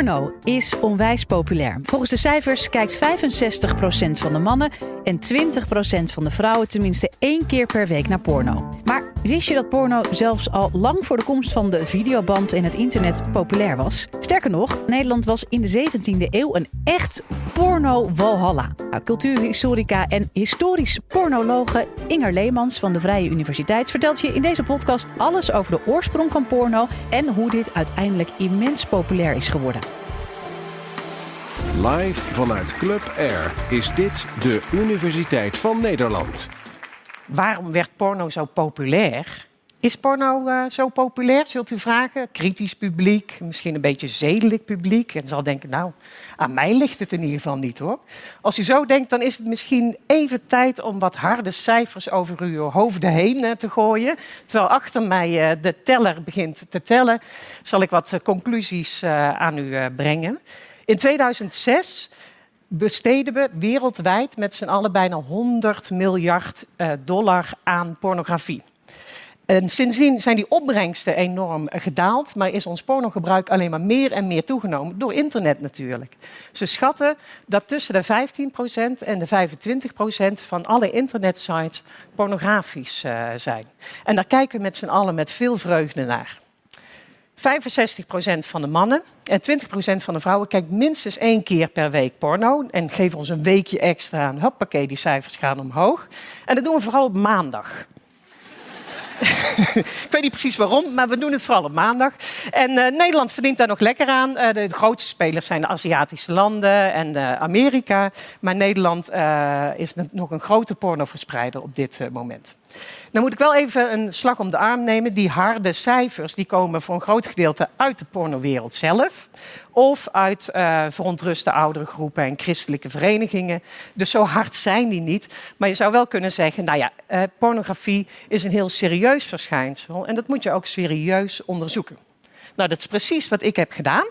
Porno is onwijs populair. Volgens de cijfers kijkt 65% van de mannen en 20% van de vrouwen tenminste één keer per week naar porno. Maar wist je dat porno zelfs al lang voor de komst van de videoband en het internet populair was? Sterker nog, Nederland was in de 17e eeuw een echt porno-walhalla. Nou, cultuurhistorica en historisch pornologe Inger Leemans van de Vrije Universiteit vertelt je in deze podcast alles over de oorsprong van porno en hoe dit uiteindelijk immens populair is geworden. Live vanuit Club Air is dit de Universiteit van Nederland. Waarom werd porno zo populair? Is porno uh, zo populair, zult u vragen? Kritisch publiek, misschien een beetje zedelijk publiek. En zal denken, nou, aan mij ligt het in ieder geval niet hoor. Als u zo denkt, dan is het misschien even tijd om wat harde cijfers over uw hoofden heen uh, te gooien. Terwijl achter mij uh, de teller begint te tellen, zal ik wat conclusies aan u brengen. In 2006 besteden we wereldwijd met z'n allen bijna 100 miljard dollar aan pornografie. En sindsdien zijn die opbrengsten enorm gedaald, maar is ons pornogebruik alleen maar meer en meer toegenomen door internet natuurlijk. Ze schatten dat tussen de 15% en de 25% van alle internetsites pornografisch uh, zijn. En daar kijken we met z'n allen met veel vreugde naar. 65% van de mannen en 20% van de vrouwen kijkt minstens één keer per week porno. En geven ons een weekje extra. En hoppakee, die cijfers gaan omhoog. En dat doen we vooral op maandag. ik weet niet precies waarom, maar we doen het vooral op maandag. En uh, Nederland verdient daar nog lekker aan. Uh, de grootste spelers zijn de Aziatische landen en uh, Amerika. Maar Nederland is nog een grote pornoverspreider op dit moment. Dan moet ik wel even een slag om de arm nemen. Die harde cijfers die komen voor een groot gedeelte uit de pornowereld zelf. Of uit uh, verontruste oudere groepen en christelijke verenigingen. Dus zo hard zijn die niet. Maar je zou wel kunnen zeggen, nou ja, uh, pornografie is een heel serieus verschijnsel. En dat moet je ook serieus onderzoeken. Nou, dat is precies wat ik heb gedaan.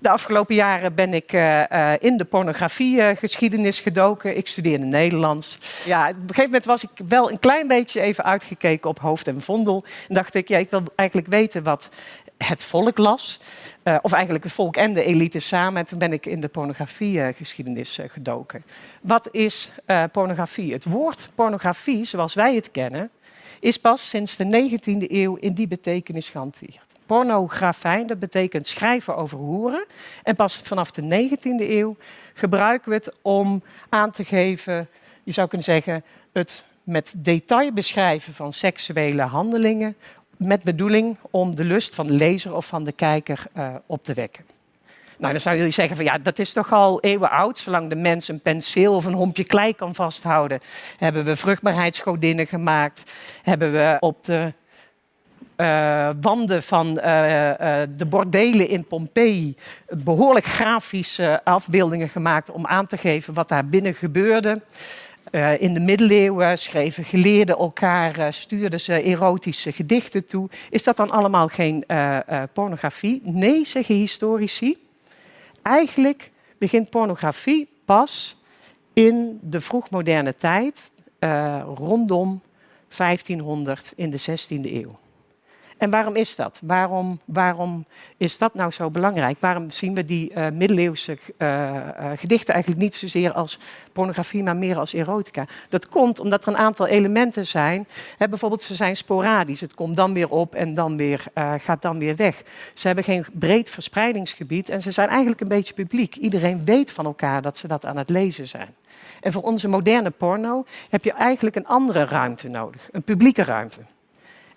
De afgelopen jaren ben ik uh, uh, in de pornografiegeschiedenis gedoken. Ik studeerde Nederlands. Ja, op een gegeven moment was ik wel een klein beetje even uitgekeken op hoofd en vondel. En dacht ik, ja, ik wil eigenlijk weten wat het volk las. Uh, of eigenlijk het volk en de elite samen. En toen ben ik in de pornografiegeschiedenis gedoken. Wat is pornografie? Het woord pornografie, zoals wij het kennen, is pas sinds de 19e eeuw in die betekenis gehanteerd pornografijn, dat betekent schrijven over hoeren. En pas vanaf de 19e eeuw gebruiken we het om aan te geven, je zou kunnen zeggen, het met detail beschrijven van seksuele handelingen, met bedoeling om de lust van de lezer of van de kijker uh, op te wekken. Nou, dan zou jullie zeggen van ja, dat is toch al eeuwen oud. Zolang de mens een penseel of een hompje klei kan vasthouden, hebben we vruchtbaarheidsgodinnen gemaakt. Hebben we op de uh, wanden van uh, uh, de bordelen in Pompeji behoorlijk grafische afbeeldingen gemaakt om aan te geven wat daar binnen gebeurde. in de middeleeuwen schreven geleerden elkaar, stuurden ze erotische gedichten toe. Is dat dan allemaal geen pornografie? Nee, zeggen historici. Eigenlijk begint pornografie pas in de vroegmoderne tijd, rondom 1500 in de 16e eeuw. En waarom is dat? Waarom, waarom is dat nou zo belangrijk? Waarom zien we die uh, middeleeuwse uh, uh, gedichten eigenlijk niet zozeer als pornografie, maar meer als erotica? Dat komt omdat er een aantal elementen zijn. Hè, bijvoorbeeld, ze zijn sporadisch. Het komt dan weer op en dan weer, gaat dan weer weg. Ze hebben geen breed verspreidingsgebied en ze zijn eigenlijk een beetje publiek. Iedereen weet van elkaar dat ze dat aan het lezen zijn. En voor onze moderne porno heb je eigenlijk een andere ruimte nodig, een publieke ruimte.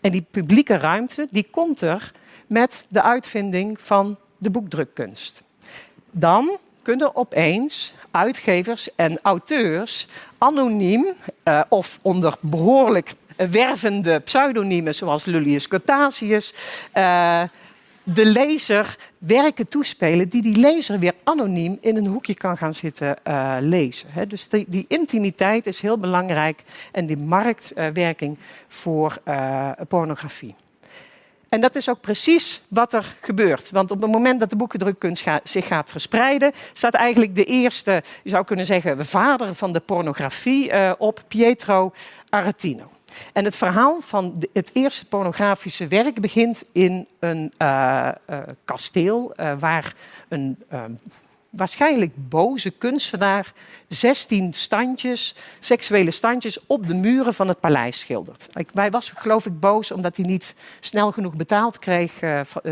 En die publieke ruimte die komt er met de uitvinding van de boekdrukkunst. Dan kunnen opeens uitgevers en auteurs anoniem uh, of onder behoorlijk wervende pseudoniemen zoals Lullius Cotasius uh, de lezer werken toespelen die die lezer weer anoniem in een hoekje kan gaan zitten uh, lezen. Dus die, intimiteit is heel belangrijk en die marktwerking voor uh, pornografie. En dat is ook precies wat er gebeurt. Want op het moment dat de boekendrukkunst zich gaat verspreiden, staat eigenlijk de eerste, je zou kunnen zeggen, vader van de pornografie op, Pietro Aretino. En het verhaal van het eerste pornografische werk begint in een eh, eh, kasteel eh, waar een eh, waarschijnlijk boze kunstenaar 16 standjes, seksuele standjes op de muren van het paleis schildert. Ik, hij was geloof ik boos omdat hij niet snel genoeg betaald kreeg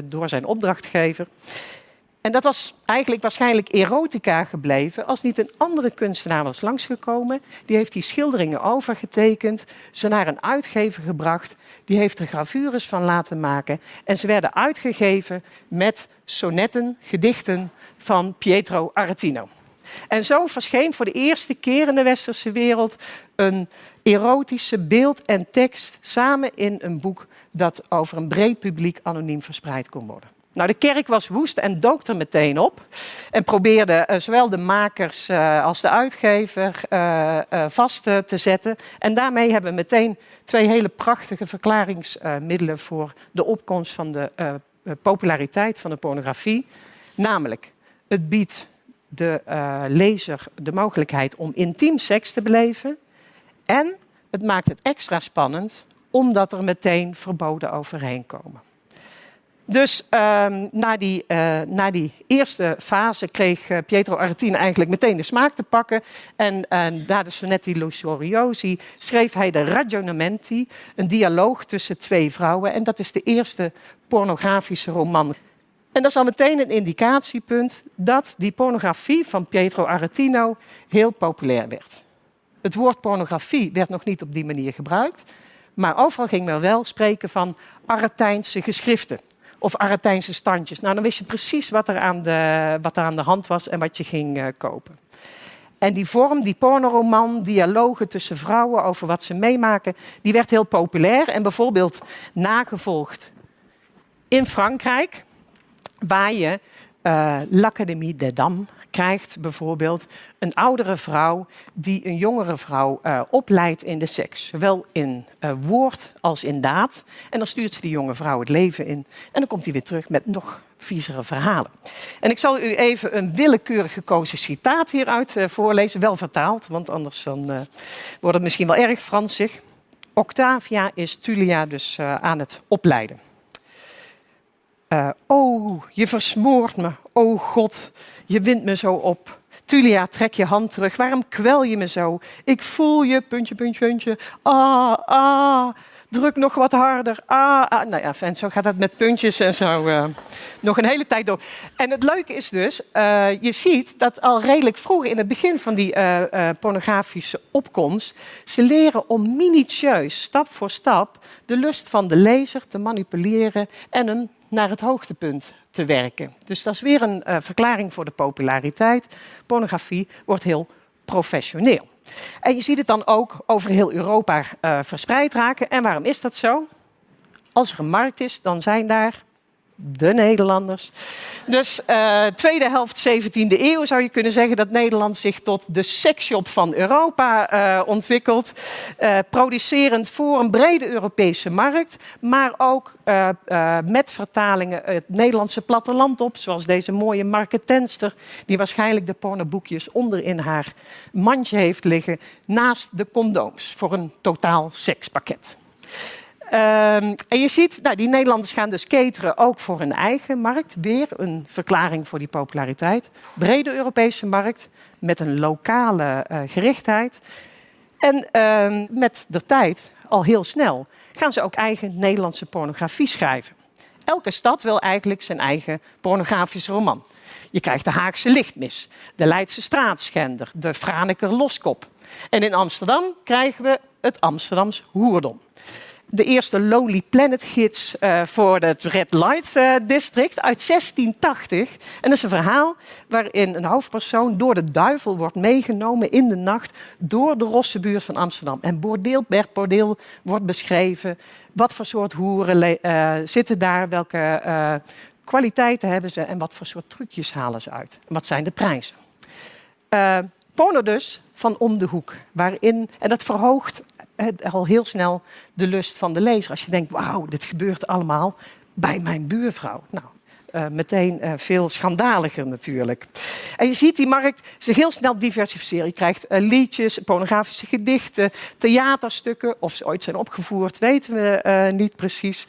door zijn opdrachtgever. En dat was eigenlijk waarschijnlijk erotica gebleven als niet een andere kunstenaar was langsgekomen. Die heeft die schilderingen overgetekend, ze naar een uitgever gebracht. Die heeft er gravures van laten maken. En ze werden uitgegeven met sonetten, gedichten van Pietro Aretino. En zo verscheen voor de eerste keer in de westerse wereld een erotische beeld en tekst samen in een boek dat over een breed publiek anoniem verspreid kon worden. Nou, de kerk was woest en dook er meteen op. En probeerde eh, zowel de makers eh, als de uitgever eh, vast te zetten. En daarmee hebben we meteen twee hele prachtige verklaringsmiddelen voor de opkomst van de populariteit van de pornografie. Namelijk, het biedt de lezer de mogelijkheid om intiem seks te beleven. En het maakt het extra spannend omdat er meteen verboden overheen komen. Dus ehm, na, die, eh, na die eerste fase kreeg eh, Pietro Aretino eigenlijk meteen de smaak te pakken. En na de Sonetti Luciosi schreef hij de Ragionamenti, een dialoog tussen twee vrouwen. En dat is de eerste pornografische roman. En dat is al meteen een indicatiepunt dat die pornografie van Pietro Aretino heel populair werd. Het woord pornografie werd nog niet op die manier gebruikt, maar overal ging men wel spreken van Aretijnse geschriften of Aretijnse standjes. Nou, dan wist je precies wat er aan de, wat aan de hand was en wat je ging eh, kopen. En die vorm, die pornoroman, dialogen tussen vrouwen over wat ze meemaken, die werd heel populair en bijvoorbeeld nagevolgd in Frankrijk, waar je eh l'Académie des Dames krijgt, bijvoorbeeld een oudere vrouw die een jongere vrouw eh, opleidt in de seks, zowel in eh, woord als in daad. En dan stuurt ze die jonge vrouw het leven in en dan komt hij weer terug met nog viezere verhalen. En ik zal u even een willekeurig gekozen citaat hieruit eh, voorlezen, wel vertaald, want anders dan, wordt het misschien wel erg Fransig. Octavia is Tulia dus aan het opleiden. Eh, oh, je versmoort me. Oh God, je wint me zo op. Tulia, trek je hand terug. Waarom kwel je me zo? Ik voel je, puntje, puntje, puntje. Ah, ah, druk nog wat harder. Ah, ah. Nou ja, en zo gaat het met puntjes en zo eh, nog een hele tijd door. En het leuke is dus, eh, je ziet dat al redelijk vroeg in het begin van die pornografische opkomst, ze leren om minutieus, stap voor stap, de lust van de lezer te manipuleren en hem naar het hoogtepunt te werken. Dus dat is weer een eh, verklaring voor de populariteit. Pornografie wordt heel professioneel. En je ziet het dan ook over heel Europa eh, verspreid raken. En waarom is dat zo? Als er een markt is, dan zijn daar de Nederlanders. Dus eh, tweede helft 17e eeuw zou je kunnen zeggen dat Nederland zich tot de seksshop van Europa eh, ontwikkelt. Eh, producerend voor een brede Europese markt, maar ook met vertalingen het Nederlandse platteland op. Zoals deze mooie Marke Tenster, die waarschijnlijk de pornoboekjes onder in haar mandje heeft liggen, naast de condooms voor een totaal sekspakket. Ehm, en je ziet, nou, die Nederlanders gaan dus cateren ook voor hun eigen markt. Weer een verklaring voor die populariteit. Brede Europese markt met een lokale eh, gerichtheid. En ehm, met de tijd, al heel snel, gaan ze ook eigen Nederlandse pornografie schrijven. Elke stad wil eigenlijk zijn eigen pornografische roman. Je krijgt de Haagse Lichtmis, de Leidse Straatschender, de Franeker Loskop. En in Amsterdam krijgen we het Amsterdams Hoerdom de eerste Lonely Planet gids eh, voor het Red Light eh, District uit 1680. En dat is een verhaal waarin een hoofdpersoon door de duivel wordt meegenomen in de nacht door de rosse buurt van Amsterdam. En bordeel per bordeel wordt beschreven. Wat voor soort hoeren eh, zitten daar, welke kwaliteiten hebben ze en wat voor soort trucjes halen ze uit. En wat zijn de prijzen? Porno dus van om de hoek. Waarin, en dat verhoogt al heel snel de lust van de lezer. Als je denkt, wauw, dit gebeurt allemaal bij mijn buurvrouw. Nou, uh, meteen uh, veel schandaliger natuurlijk. En je ziet die markt zich heel snel diversificeren. Je krijgt uh, liedjes, pornografische gedichten, theaterstukken. Of ze ooit zijn opgevoerd, weten we niet precies.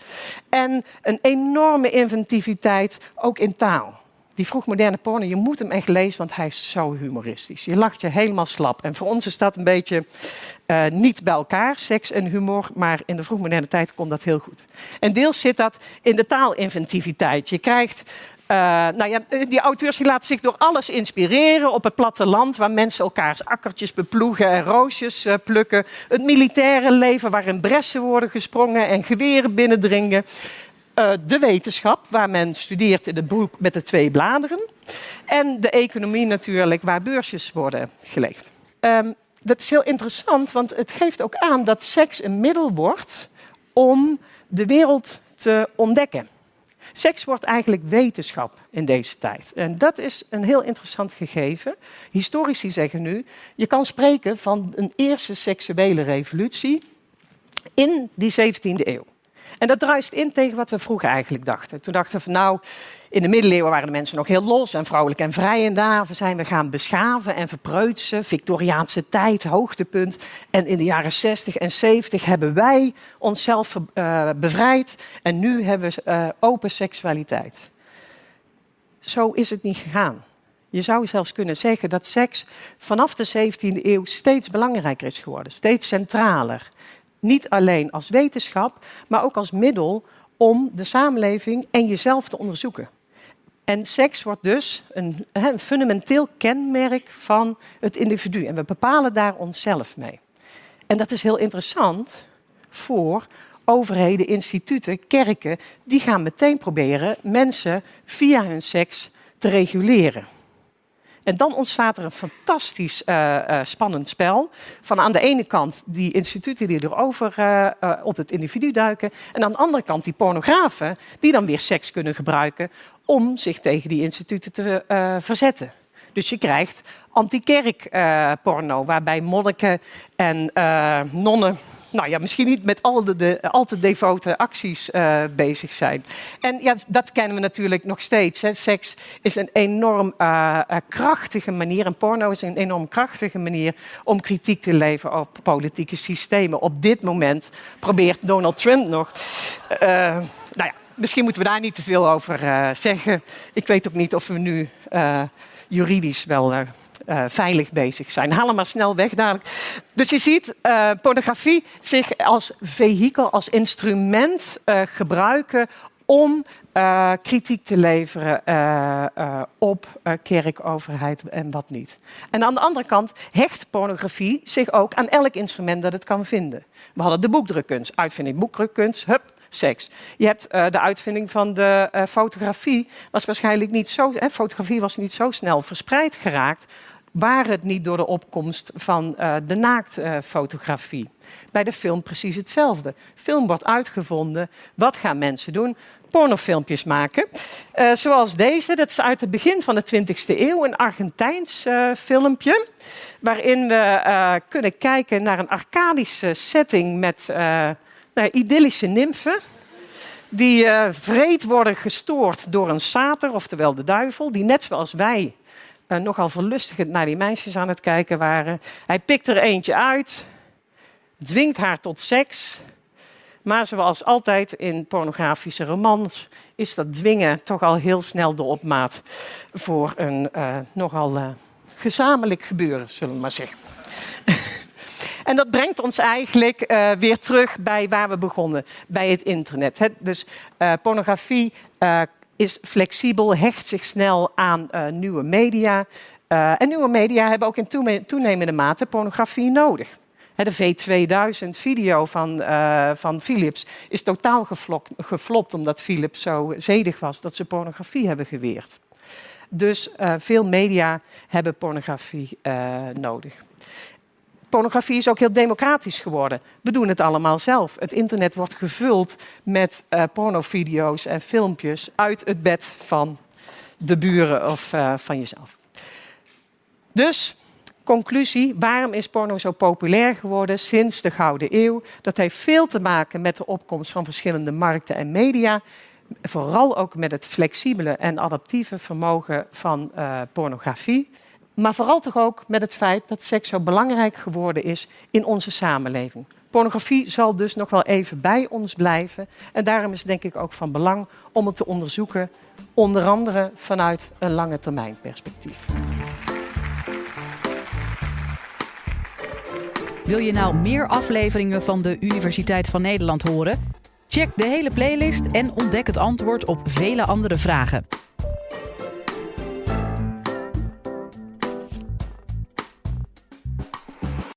En een enorme inventiviteit, ook in taal die vroegmoderne porno, je moet hem echt lezen, want hij is zo humoristisch. Je lacht je helemaal slap. En voor ons is dat een beetje uh, niet bij elkaar, seks en humor, maar in de vroegmoderne tijd kon dat heel goed. En deels zit dat in de taalinventiviteit. Je krijgt uh, nou ja, die auteurs die laten zich door alles inspireren op het platteland, waar mensen elkaars akkertjes beploegen en roosjes uh, plukken. Het militaire leven waarin bressen worden gesprongen en geweren binnendringen. Uh, de wetenschap, waar men studeert in het boek met de twee bladeren. En de economie natuurlijk, waar beursjes worden gelegd. Um, dat is heel interessant, want het geeft ook aan dat seks een middel wordt om de wereld te ontdekken. Seks wordt eigenlijk wetenschap in deze tijd. En dat is een heel interessant gegeven. Historici zeggen nu, je kan spreken van een eerste seksuele revolutie in die 17e eeuw. En dat druist in tegen wat we vroeger eigenlijk dachten. Toen dachten we van nou, in de middeleeuwen waren de mensen nog heel los en vrouwelijk en vrij. En daarvoor zijn we gaan beschaven en verpreutsen. Victoriaanse tijd, hoogtepunt. En in de jaren 60 en 70 hebben wij onszelf uh, bevrijd. En nu hebben we uh, open seksualiteit. Zo is het niet gegaan. Je zou zelfs kunnen zeggen dat seks vanaf de 17e eeuw steeds belangrijker is geworden, steeds centraler. Niet alleen als wetenschap, maar ook als middel om de samenleving en jezelf te onderzoeken. En seks wordt dus een, fundamenteel kenmerk van het individu. En we bepalen daar onszelf mee. En dat is heel interessant voor overheden, instituten, kerken. Die gaan meteen proberen mensen via hun seks te reguleren. En dan ontstaat er een fantastisch uh, uh, spannend spel. Van aan de ene kant die instituten die erover uh, op het individu duiken. En aan de andere kant die pornografen die dan weer seks kunnen gebruiken om zich tegen die instituten te verzetten. Dus je krijgt anti-kerk porno, waarbij monniken en nonnen nou ja, misschien niet met al, de, de te devote acties uh, bezig zijn. En ja, dat kennen we natuurlijk nog steeds. Hè. Seks is een enorm uh, krachtige manier, en porno is een enorm krachtige manier om kritiek te leveren op politieke systemen. Op dit moment probeert Donald Trump nog. Uh, nou ja, misschien moeten we daar niet te veel over zeggen. Ik weet ook niet of we nu juridisch wel uh, veilig bezig zijn. Haal hem maar snel weg dadelijk. Dus je ziet uh, pornografie zich als vehikel, als instrument uh, gebruiken om kritiek te leveren op kerk, overheid en wat niet. En aan de andere kant hecht pornografie zich ook aan elk instrument dat het kan vinden. We hadden de boekdrukkunst, uitvinding boekdrukkunst, hup, seks. Je hebt uh, de uitvinding van de uh, fotografie. Was waarschijnlijk niet zo, hè, fotografie was niet zo snel verspreid geraakt waar het niet door de opkomst van uh, de naaktfotografie. Bij de film precies hetzelfde. Film wordt uitgevonden. Wat gaan mensen doen? Pornofilmpjes maken. Uh, zoals deze, dat is uit het begin van de 20e eeuw, een Argentijns uh, filmpje. Waarin we kunnen kijken naar een arcadische setting met idyllische nymfen die uh, vreed worden gestoord door een sater, oftewel de duivel, die net zoals wij uh, nogal verlustigend naar die meisjes aan het kijken waren. Hij pikt er eentje uit, dwingt haar tot seks. Maar zoals altijd in pornografische romans is dat dwingen toch al heel snel de opmaat voor een uh, nogal gezamenlijk gebeuren, zullen we maar zeggen. En dat brengt ons eigenlijk uh, weer terug bij waar we begonnen, bij het internet. Hè? Dus uh, pornografie uh, is flexibel, hecht zich snel aan nieuwe media. En nieuwe media hebben ook in toenemende mate pornografie nodig. De V2000-video van, uh, van Philips is totaal geflopt omdat Philips zo zedig was dat ze pornografie hebben geweerd. Dus veel media hebben pornografie nodig pornografie is ook heel democratisch geworden. We doen het allemaal zelf. Het internet wordt gevuld met uh, pornovideo's en filmpjes uit het bed van de buren of uh, van jezelf. Dus, conclusie, waarom is porno zo populair geworden sinds de Gouden Eeuw? Dat heeft veel te maken met de opkomst van verschillende markten en media. vooral ook met het flexibele en adaptieve vermogen van uh, pornografie. Maar vooral toch ook met het feit dat seks zo belangrijk geworden is in onze samenleving. Pornografie zal dus nog wel even bij ons blijven. En daarom is het denk ik ook van belang om het te onderzoeken, onder andere vanuit een lange termijn perspectief. Wil je nou meer afleveringen van de Universiteit van Nederland horen? Check de hele playlist en ontdek het antwoord op vele andere vragen.